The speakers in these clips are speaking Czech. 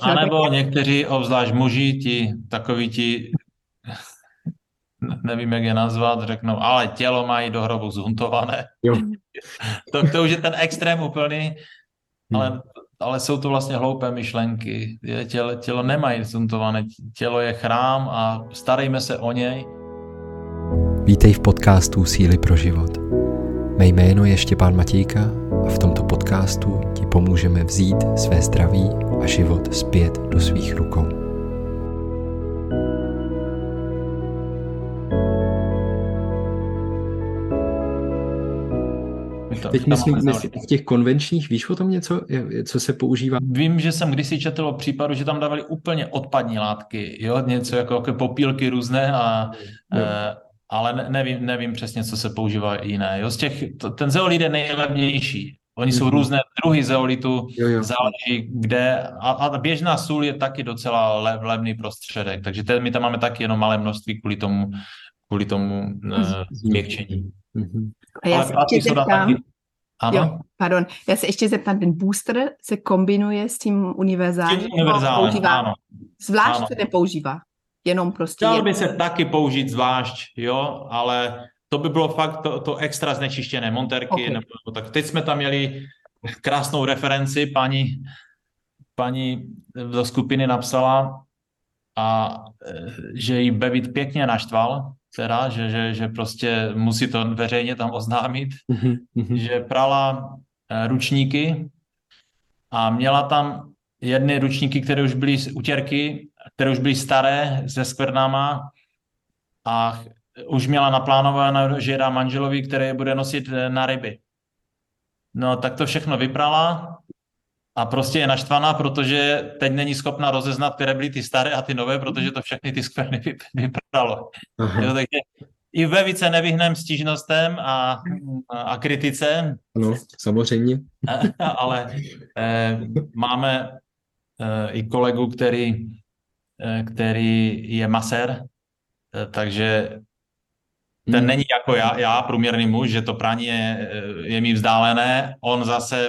A nebo někteří, obzvlášť muži, ti takový ti, nevím, jak je nazvat, řeknou, ale tělo mají do hrobu zhuntované. Jo. to, to už je ten extrém úplný, ale, hmm. ale jsou to vlastně hloupé myšlenky. Tělo, tělo nemají zhuntované, tělo je chrám a starejme se o něj. Vítej v podcastu Síly pro život. Mé jméno je Štěpán Matějka a v tomto podcastu ti pomůžeme vzít své zdraví a život zpět do svých rukou. Teď myslím, myslím, v těch konvenčních, víš o tom něco, co se používá? Vím, že jsem kdysi četl o případu, že tam dávali úplně odpadní látky, jo, něco jako, jako popílky různé a, eh, ale nevím, nevím přesně, co se používá jiné. Jo, z těch, ten zeolit je nejlevnější. Oni jsou mhm. různé druhy zeolitu, jo, jo. záleží kde. A, a běžná sůl je taky docela lev, levný prostředek, takže ten, my tam máme taky jenom malé množství kvůli tomu, kvůli tomu uh, změkčení. Mm-hmm. A já se ještě zeptám, ano? Jo, pardon, já se ještě zeptám, ten booster se kombinuje s tím univerzálním? Tím univerzálním, ano. Zvlášť ano. se nepoužívá? jenom prostě... Dal by se taky použít zvlášť, jo, ale to by bylo fakt to, to extra znečištěné monterky, okay. nebo, tak teď jsme tam měli krásnou referenci, paní, paní do skupiny napsala, a že jí Bevit pěkně naštval, teda, že, že, že prostě musí to veřejně tam oznámit, mm-hmm. že prala eh, ručníky a měla tam jedny ručníky, které už byly utěrky které už byly staré se skvrnama a už měla naplánováno, že dá manželovi, který bude nosit eh, na ryby. No tak to všechno vyprala a prostě je naštvaná, protože teď není schopna rozeznat, které byly ty staré a ty nové, protože to všechny ty skvrny vypralo. Jo, takže i ve více nevyhnem stížnostem a, a, a kritice. Ano, samozřejmě. Ale eh, máme eh, i kolegu, který Eh, který je masér, eh, takže ten hmm. není jako já, já, průměrný muž, že to prání je, eh, je mi vzdálené, on zase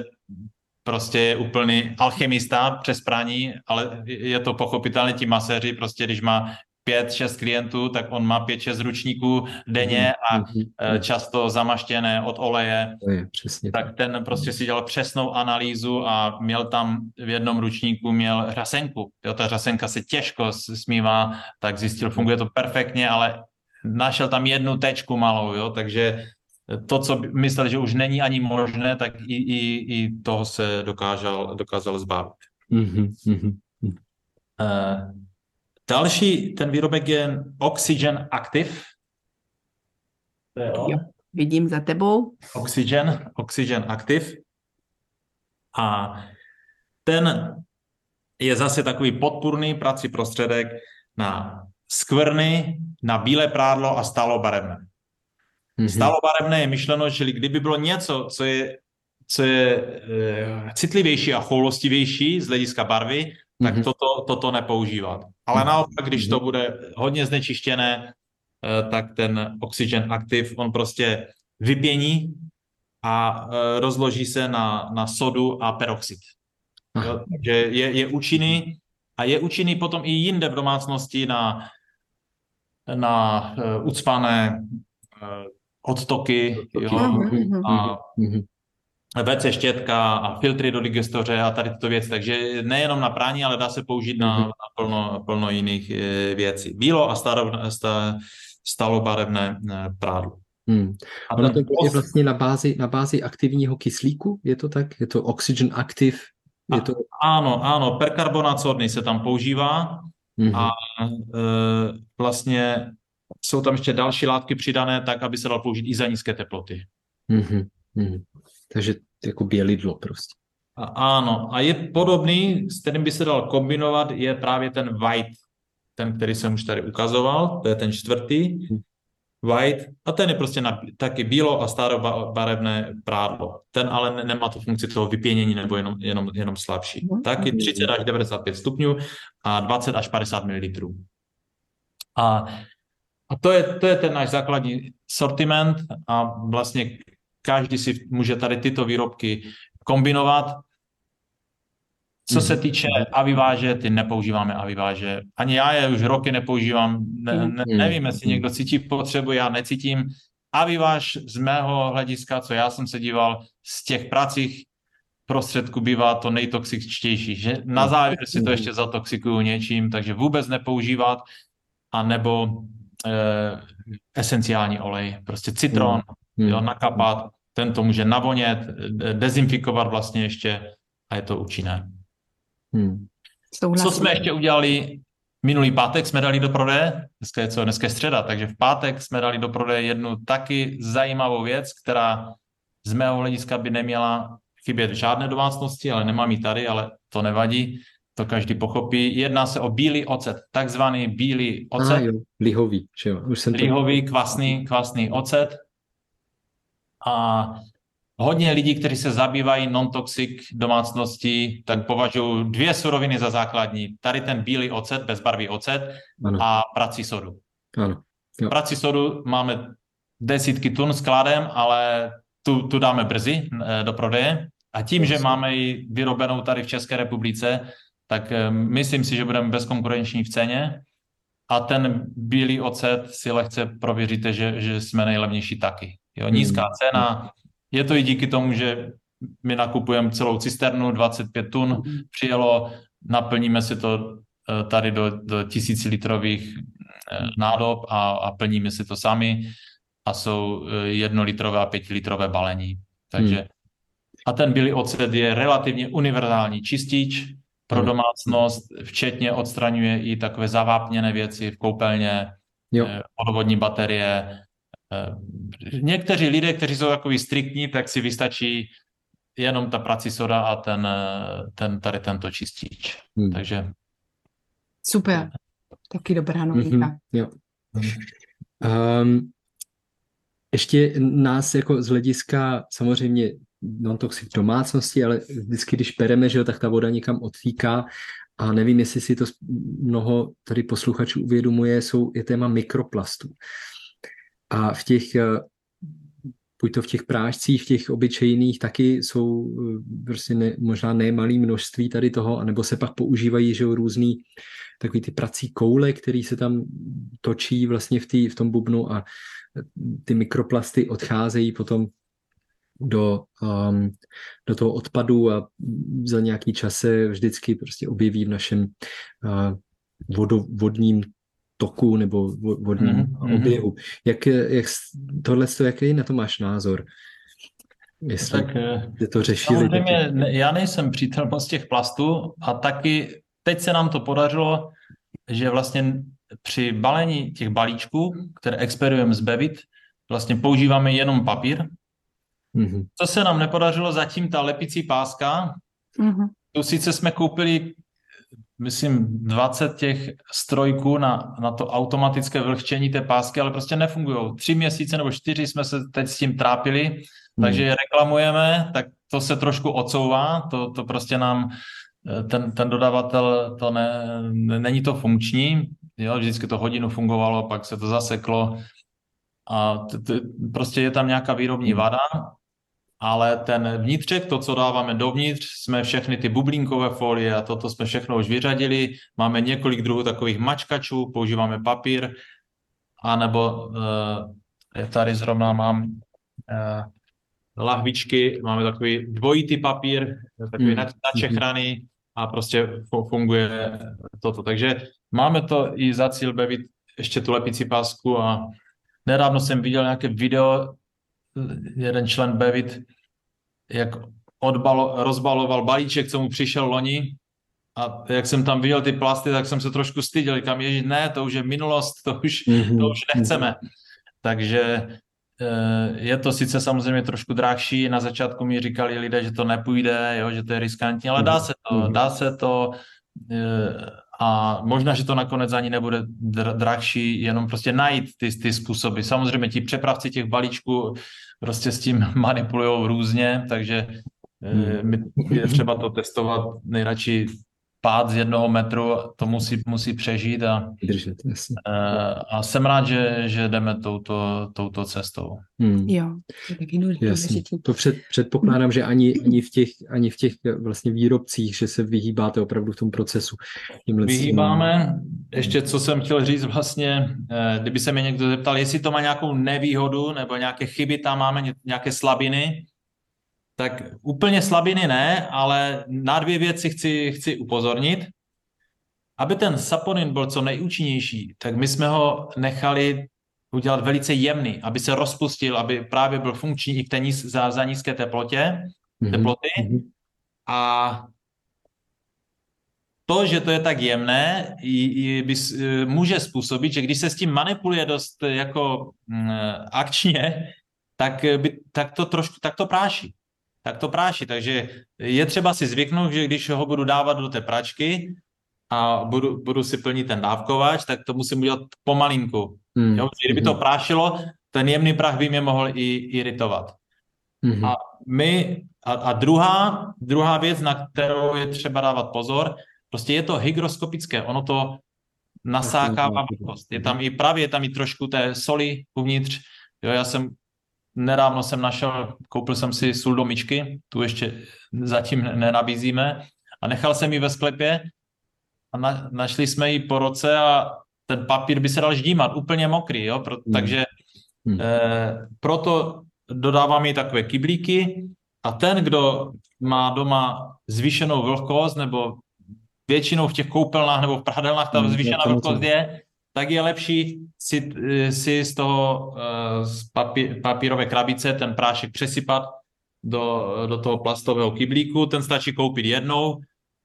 prostě je úplný alchemista přes praní, ale je to pochopitelně ti maséři, prostě když má pět, šest klientů, tak on má pět, šest ručníků denně mhm, a mm-hmm. často zamaštěné od oleje. To je přesně tak ten prostě si dělal přesnou analýzu a měl tam v jednom ručníku měl řasenku. Jo, ta řasenka se těžko smívá, tak zjistil, funguje to perfektně, ale našel tam jednu tečku malou, jo, takže to, co myslel, že už není ani možné, tak i, i, i toho se dokázal, dokázal zbavit. Mm-hmm. Uh, Další ten výrobek je Oxygen Active. Jo. jo, vidím za tebou. Oxygen, Oxygen Active. A ten je zase takový podpůrný prací prostředek na skvrny, na bílé prádlo a stalobarevné. Mm-hmm. Stalobarevné je myšleno, že kdyby bylo něco, co je, co je e, citlivější a choulostivější z hlediska barvy, tak mm-hmm. toto, toto nepoužívat. Ale mm-hmm. naopak, když to bude hodně znečištěné, eh, tak ten Oxygen Active, on prostě vypění a eh, rozloží se na, na sodu a peroxid. Jo, takže je, je účinný a je účinný potom i jinde v domácnosti na, na uh, ucpané uh, odtoky, jo, a WC štětka a filtry do digestoře a tady tyto věci. Takže nejenom na prání, ale dá se použít na, mhm. na plno, plno jiných e, věcí. Bílo a stalo, sta, stalobarevné prádlo. Hmm. A ono to je vlastně na bázi, na bázi aktivního kyslíku, je to tak? Je to oxygen active? Je to... A, ano, ano, perkarbonát sodný se tam používá hmm. a e, vlastně jsou tam ještě další látky přidané tak, aby se dal použít i za nízké teploty. Hmm. Hmm. Takže jako bělidlo prostě. A, ano, a je podobný, s kterým by se dal kombinovat, je právě ten white, ten, který jsem už tady ukazoval, to je ten čtvrtý, hmm. White, a ten je prostě na, taky bílo a starobarevné prádlo. Ten ale nemá tu funkci toho vypěnění nebo jenom, jenom, jenom slabší. Hmm. Taky 30 až 95 stupňů a 20 až 50 ml. A, a to, je, to je ten náš základní sortiment a vlastně každý si může tady tyto výrobky kombinovat. Co se týče aviváže, ty nepoužíváme aviváže. Ani já je už roky nepoužívám. Ne, ne, nevím, jestli někdo cítí potřebu, já necítím. Aviváž z mého hlediska, co já jsem se díval, z těch pracích prostředků bývá to nejtoxičtější, že na závěr si to ještě zatoxikuju něčím, takže vůbec nepoužívat, a nebo eh, esenciální olej, prostě citron, hmm. jo, nakapat, ten to může navonět, dezinfikovat vlastně ještě a je to účinné. Hmm. Co jsme ještě udělali? Minulý pátek jsme dali do prodeje, dneska je co, dneska je středa, takže v pátek jsme dali do prodeje jednu taky zajímavou věc, která z mého hlediska by neměla chybět v žádné domácnosti, ale nemám ji tady, ale to nevadí, to každý pochopí. Jedná se o bílý ocet, takzvaný bílý ocet. Ah, jo, lihový, že jo. Už jsem lihový, to... kvasný, kvasný ocet. A hodně lidí, kteří se zabývají non-toxic domácností, tak považují dvě suroviny za základní. Tady ten bílý ocet, bezbarvý ocet ano. a prací sodu. Ano. Jo. Prací sodu máme desítky tun skladem, ale tu, tu dáme brzy eh, do prodeje. A tím, že máme ji vyrobenou tady v České republice, tak eh, myslím si, že budeme bezkonkurenční v ceně. A ten bílý ocet si lehce prověříte, že, že jsme nejlevnější taky. Jo, nízká hmm. cena, je to i díky tomu, že my nakupujeme celou cisternu, 25 tun přijelo, naplníme si to eh, tady do, do tisícilitrových nádob a, a plníme si to sami a jsou jednolitrové a pětilitrové balení. Takže hmm. A ten bílý ocet je relativně univerzální čistič pro hmm. domácnost, včetně odstraňuje i takové zavápněné věci v koupelně, jo. Eh, vodovodní baterie. Eh, někteří lidé, kteří jsou takový striktní, tak si vystačí jenom ta prací soda a ten, eh, ten tady tento čistič. Hmm. Takže... Super. Taky dobrá novinka. Mm-hmm. Jo. Um, ještě nás jako z hlediska samozřejmě non-toxic domácnosti, ale vždycky, když pereme, že jo, tak ta voda někam odtýká a nevím, jestli si to mnoho tady posluchačů uvědomuje, jsou, je téma mikroplastů. A v těch, eh, buď to v těch prášcích, v těch obyčejných, taky jsou eh, prostě ne, možná nemalý množství tady toho, anebo se pak používají, že různý takový ty prací koule, který se tam točí vlastně v, tý, v tom bubnu a ty mikroplasty odcházejí potom do, um, do toho odpadu a za nějaký čas se vždycky prostě objeví v našem uh, vodo, vodním toku nebo vodním mm-hmm. oběhu. Jak, jak tohle, jaký na to máš názor? Jestli tak, eh, to řešili. Samozřejmě, ne, já nejsem přítel moc těch plastů a taky teď se nám to podařilo, že vlastně při balení těch balíčků, které experiujeme z Bevit, vlastně používáme jenom papír, Mm-hmm. Co se nám nepodařilo zatím, ta lepicí páska, mm-hmm. tu sice jsme koupili, myslím, 20 těch strojků na, na to automatické vlhčení té pásky, ale prostě nefungují. Tři měsíce nebo čtyři jsme se teď s tím trápili, mm. takže je reklamujeme, tak to se trošku odsouvá, to, to prostě nám ten, ten dodavatel, to ne, ne, není to funkční, jo, vždycky to hodinu fungovalo, pak se to zaseklo a t, t, prostě je tam nějaká výrobní hmm. vada ale ten vnitřek, to, co dáváme dovnitř, jsme všechny ty bublínkové folie a toto jsme všechno už vyřadili. Máme několik druhů takových mačkačů, používáme papír, anebo uh, tady zrovna mám uh, lahvičky, máme takový dvojitý papír, takový hmm. načechraný a prostě funguje toto. Takže máme to i za cíl bavit ještě tu lepicí pásku a nedávno jsem viděl nějaké video, jeden člen Bevit, jak odbalo, rozbaloval balíček, co mu přišel loni a jak jsem tam viděl ty plasty, tak jsem se trošku styděl. Říkám, ježi, ne, to už je minulost, to už, mm-hmm. to už nechceme. Takže eh, je to sice samozřejmě trošku drahší, na začátku mi říkali lidé, že to nepůjde, jo, že to je riskantní, ale dá se to, mhm. dá se to eh, a možná, že to nakonec ani nebude drahší, jenom prostě najít ty, ty způsoby. Samozřejmě ti přepravci těch balíčků prostě s tím manipulují různě, takže hmm. je třeba to testovat nejradši pád z jednoho metru, to musí, musí přežít a, Držet, uh, a jsem rád, že, že jdeme touto, touto cestou. Hmm. Jo, to je taky Jasně. To před, předpokládám, že ani, ani, v těch, ani v těch vlastně výrobcích, že se vyhýbáte opravdu v tom procesu. Vyhýbáme. Ještě co jsem chtěl říct vlastně, eh, kdyby se mě někdo zeptal, jestli to má nějakou nevýhodu nebo nějaké chyby tam máme, nějaké slabiny, tak úplně slabiny ne, ale na dvě věci chci, chci upozornit. Aby ten saponin byl co nejúčinnější, tak my jsme ho nechali udělat velice jemný, aby se rozpustil, aby právě byl funkční i v té níz, za, za nízké teplotě, mm-hmm. teploty. Mm-hmm. A to, že to je tak jemné, by, může způsobit, že když se s tím manipuluje dost jako mm, akčně, tak, by, tak to trošku tak to práší tak to práší. Takže je třeba si zvyknout, že když ho budu dávat do té pračky a budu, budu si plnit ten dávkovač, tak to musím udělat pomalinku. Hmm. Jo? Kdyby to hmm. prášilo, ten jemný prach by mě mohl i iritovat. Hmm. A my, a, a druhá, druhá věc, na kterou je třeba dávat pozor, prostě je to hygroskopické, ono to nasákává vlhkost. Je tam i právě, je tam i trošku té soli uvnitř. Jo, já jsem Nedávno jsem našel, koupil jsem si sůl do myčky, tu ještě zatím nenabízíme, a nechal jsem ji ve sklepě a na, našli jsme ji po roce a ten papír by se dal ždímat, úplně mokrý, jo? Pro, hmm. takže hmm. Eh, proto dodávám ji takové kyblíky a ten, kdo má doma zvýšenou vlhkost nebo většinou v těch koupelnách nebo v pradelnách ta hmm, zvýšená vlhkost je, tak je lepší si, si z toho eh, z papí, papírové krabice ten prášek přesypat do, do toho plastového kyblíku, ten stačí koupit jednou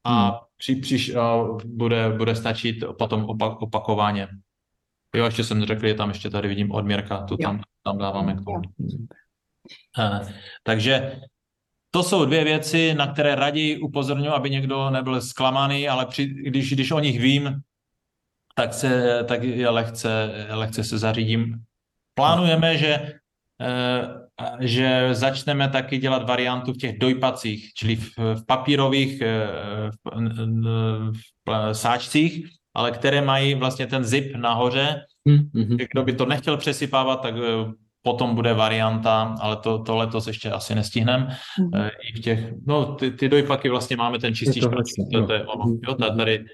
a, hmm. při, při, a bude, bude stačit potom opak, opakovaně. Jo, ještě jsem řekl, je tam ještě tady vidím odměrka, tu tam, tam dáváme k tomu. Uh, takže to jsou dvě věci, na které raději upozorňuji, aby někdo nebyl zklamaný, ale při, když, když o nich vím, tak, se, tak je lehce, lehce se zařídím. Plánujeme, že, eh, že začneme taky dělat variantu v těch dojpacích, čili v, v papírových eh, v, v sáčcích, ale které mají vlastně ten zip nahoře. Mm-hmm. Kdo by to nechtěl přesypávat, tak eh, potom bude varianta, ale to, to letos ještě asi nestihneme. Mm-hmm. I v těch, no ty, ty dojpaky vlastně máme ten čistý špatný, to, to je ono, jo, tady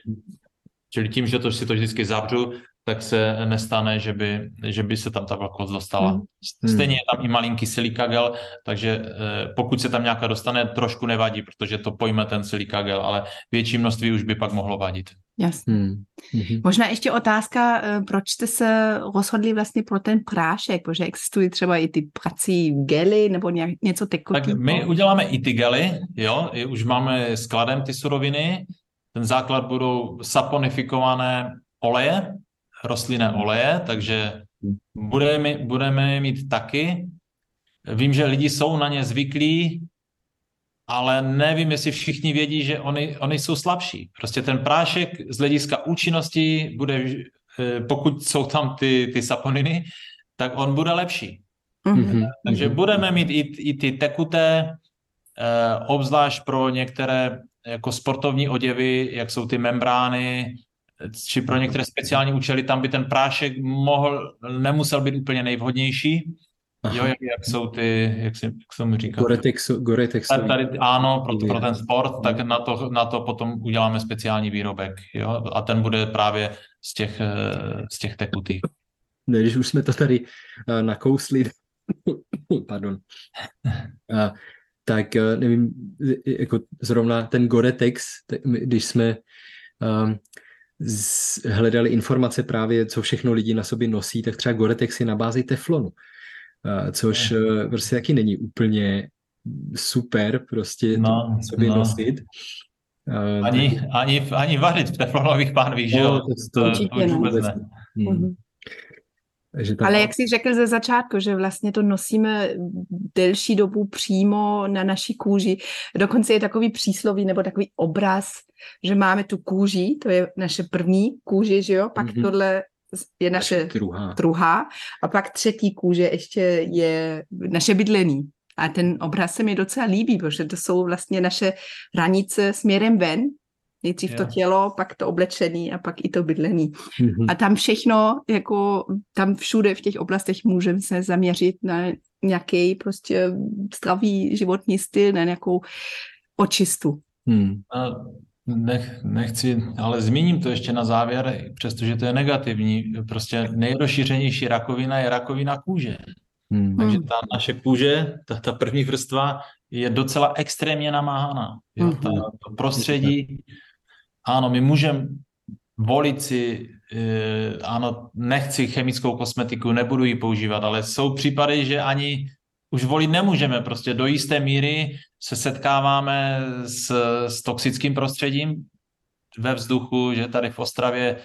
Čili tím, že to si to vždycky zavřu, tak se nestane, že by, že by se tam ta vlhkost dostala. Hmm. Stejně je tam i malinký silikagel, takže eh, pokud se tam nějaká dostane, trošku nevadí, protože to pojme ten silikagel, ale větší množství už by pak mohlo vadit. Jasně. Hmm. Mhm. Možná ještě otázka, eh, proč jste se rozhodli vlastně pro ten prášek, protože existují třeba i ty prací gely nebo nějak, něco tekutého? Tak my uděláme i ty gely, jo, už máme skladem ty suroviny, ten základ budou saponifikované oleje, rostlinné oleje, takže budeme, budeme mít taky. Vím, že lidi jsou na ně zvyklí, ale nevím, jestli všichni vědí, že oni, oni jsou slabší. Prostě ten prášek z hlediska účinnosti bude, eh, pokud jsou tam ty, ty saponiny, tak on bude lepší. Mm-hmm. Takže budeme mít i, i ty tekuté, eh, obzvlášť pro některé jako sportovní oděvy, jak jsou ty membrány, či pro některé speciální účely, tam by ten prášek mohl, nemusel být úplně nejvhodnější. Jo, jak, jak jsou ty, jak se, jak se mu říká? Goretex, Goretex. Tady, ano, pro, pro ten sport, tak na to, na to potom uděláme speciální výrobek. Jo? A ten bude právě z těch, eh, z těch tekutých. Ne, když už jsme to tady uh, nakousli, pardon, uh, tak eh, nevím, jako zrovna ten Goretex, když jsme um, z, hledali informace právě, co všechno lidi na sobě nosí, tak třeba Goretex je na bázi teflonu, uh, což uh, prostě taky není úplně super prostě no, to sobě no. nosit. Uh, ani, tak... ani, ani vařit v teflonových pánvích, no, že jo? To, to, to, to vůbec ne. Hmm. Mm-hmm. Takže Ale jak jsi řekl ze začátku, že vlastně to nosíme delší dobu přímo na naší kůži. Dokonce je takový přísloví nebo takový obraz, že máme tu kůži, to je naše první kůži, že jo? Pak mm-hmm. tohle je naše druhá. druhá a pak třetí kůže ještě je naše bydlení. A ten obraz se mi docela líbí, protože to jsou vlastně naše hranice směrem ven, Nejdřív to tělo, pak to oblečení a pak i to bydlení. Mm-hmm. A tam všechno, jako tam všude v těch oblastech můžeme se zaměřit na nějaký prostě zdravý životní styl, na nějakou očistu. Hmm. Nech, nechci, ale zmíním to ještě na závěr, přestože to je negativní. Prostě nejrozšířenější rakovina je rakovina kůže. Hmm. Takže ta naše kůže, ta, ta první vrstva, je docela extrémně namáhaná. Jo? Ta, hmm. to prostředí, ano, my můžeme volit si, e, ano, nechci chemickou kosmetiku, nebudu ji používat, ale jsou případy, že ani už volit nemůžeme. Prostě do jisté míry se setkáváme s, s toxickým prostředím ve vzduchu, že tady v Ostravě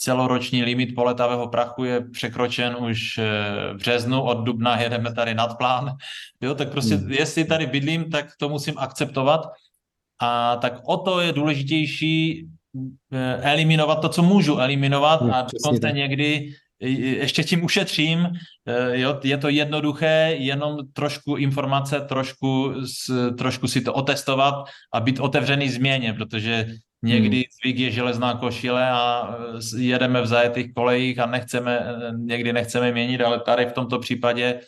celoroční limit poletavého prachu je překročen už eh, v březnu, od dubna jedeme tady nad plán. Jo, tak prostě hmm. jestli tady bydlím, tak to musím akceptovat. A tak o to je důležitější eh, eliminovat to, co můžu eliminovat hmm, a dokonce někdy ještě tím ušetřím, eh, jo, je to jednoduché, jenom trošku informace, trošku, trošku si to otestovat a být otevřený změně, protože někdy hmm. zvyk je železná košile a eh, jedeme v zajetých kolejích a nechceme, eh, někdy nechceme měnit, ale tady v tomto případě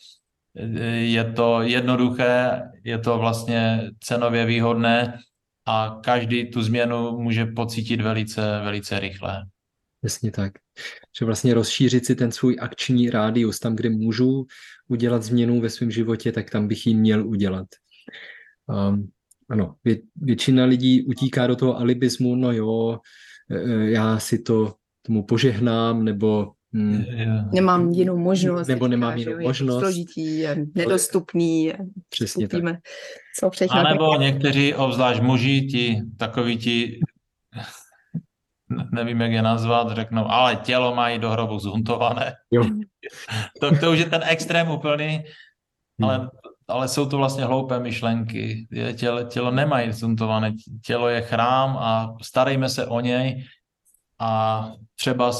je to jednoduché, je to vlastně cenově výhodné a každý tu změnu může pocítit velice, velice rychle. Jasně tak. Že vlastně rozšířit si ten svůj akční rádius, tam, kde můžu udělat změnu ve svém životě, tak tam bych ji měl udělat. Um, ano, vě, většina lidí utíká do toho alibismu, no jo, e, e, já si to tomu požehnám, nebo Hmm. Nemám jinou možnost. Nebo nemám jinou možnost. Složitý, nedostupný. Přesně tak. Co všechno. A nebo někteří, obzvlášť muži, ti takoví ti nevím, jak je nazvat, řeknou, ale tělo mají do hrobu zhuntované. Jo. to, to už je ten extrém úplný, hmm. ale, ale jsou to vlastně hloupé myšlenky. Je, tělo, tělo nemají zhuntované, tělo je chrám a starejme se o něj a třeba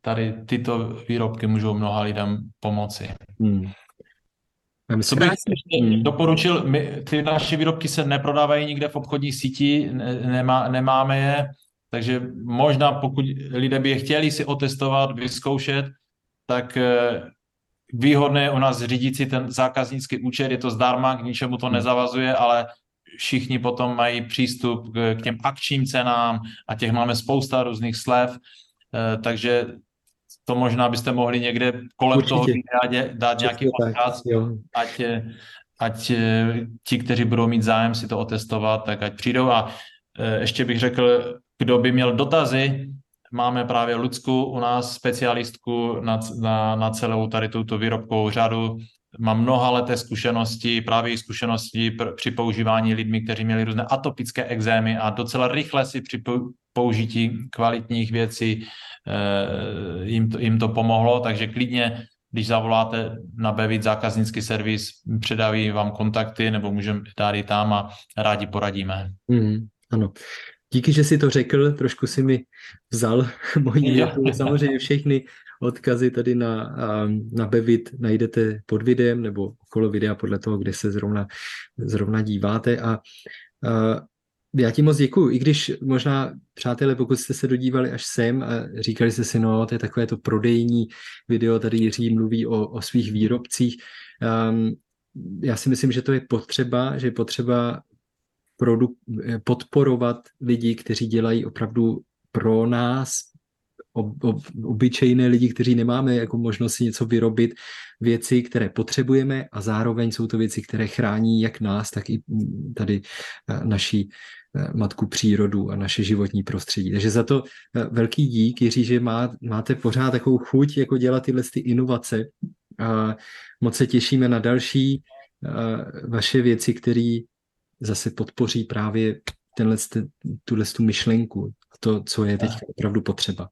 tady tyto výrobky můžou mnoha lidem pomoci. Hmm. Co bych hmm. doporučil, my, ty naše výrobky se neprodávají nikde v obchodní síti, ne, nemá, nemáme je, takže možná pokud lidé by je chtěli si otestovat, vyzkoušet, tak eh, výhodné je u nás řídit si ten zákaznický účet, je to zdarma, k ničemu to hmm. nezavazuje, ale všichni potom mají přístup k, k těm akčním cenám a těch máme spousta různých slev, eh, takže to možná byste mohli někde kolem Určitě. toho videa dát nějaký odkaz, ať, ať eh, ti, kteří budou mít zájem si to otestovat, tak ať přijdou a ještě bych řekl, kdo by měl dotazy, máme právě Lucku u nás, specialistku na, na, na celou tady tuto výrobkovou řadu. Mám mnoha leté zkušenosti, právě zkušenosti pr- při používání lidmi, kteří měli různé atopické exémy a docela rychle si při použití kvalitních věcí eh, jim, to, jim to pomohlo, takže klidně když zavoláte na Bevit zákaznický servis, předaví vám kontakty nebo můžeme dát i tam a rádi poradíme. Mm, ano. Díky, že si to řekl, trošku si mi vzal moji větu. Samozřejmě všechny odkazy tady na, na Bevit najdete pod videem nebo okolo videa podle toho, kde se zrovna, zrovna díváte. A, a já ti moc děkuju, i když možná, přátelé, pokud jste se dodívali až sem a říkali jste si, no, to je takové to prodejní video, tady Jiří mluví o, o svých výrobcích. Um, já si myslím, že to je potřeba, že je potřeba produ- podporovat lidi, kteří dělají opravdu pro nás, ob, ob, obyčejné lidi, kteří nemáme jako možnost si něco vyrobit, věci, které potřebujeme a zároveň jsou to věci, které chrání jak nás, tak i tady eh, naší eh, matku přírodu a naše životní prostředí. Takže za to eh, velký dík, Jiří, že má, máte pořád takovou chuť jako dělat tyhle ty inovace a moc se těšíme na další vaše věci, které zase podpoří právě tenhle, tuhle tu myšlenku, to, co je teď opravdu potřeba.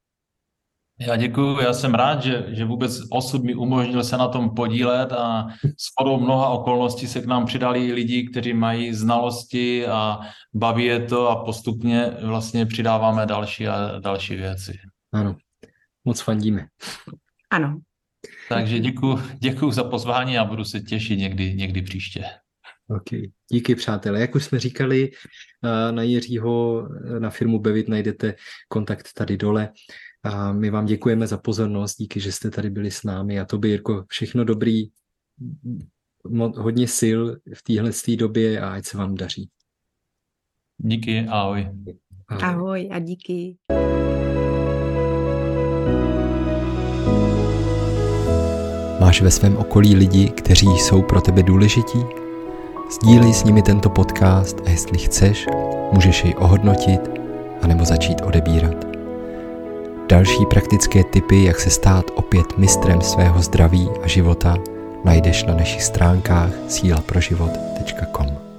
Já děkuji, já jsem rád, že, že vůbec osud mi umožnil se na tom podílet a s podou mnoha okolností se k nám přidali lidi, kteří mají znalosti a baví je to a postupně vlastně přidáváme další a další věci. Ano, moc fandíme. Ano. Takže děkuji, děkuji za pozvání a budu se těšit někdy, někdy příště. Ok, díky přátelé. Jak už jsme říkali, eh, na Jiřího, eh, na firmu Bevit najdete kontakt tady dole. A my vám děkujeme za pozornost, díky, že jste tady byli s námi a to by Jirko všechno dobrý, hodně sil v téhle době a ať se vám daří. Díky, ahoj. Ahoj, ahoj a díky. Máš ve svém okolí lidi, kteří jsou pro tebe důležití? Sdílej s nimi tento podcast a jestli chceš, můžeš jej ohodnotit anebo začít odebírat. Další praktické tipy, jak se stát opět mistrem svého zdraví a života, najdeš na našich stránkách sílaproživot.com.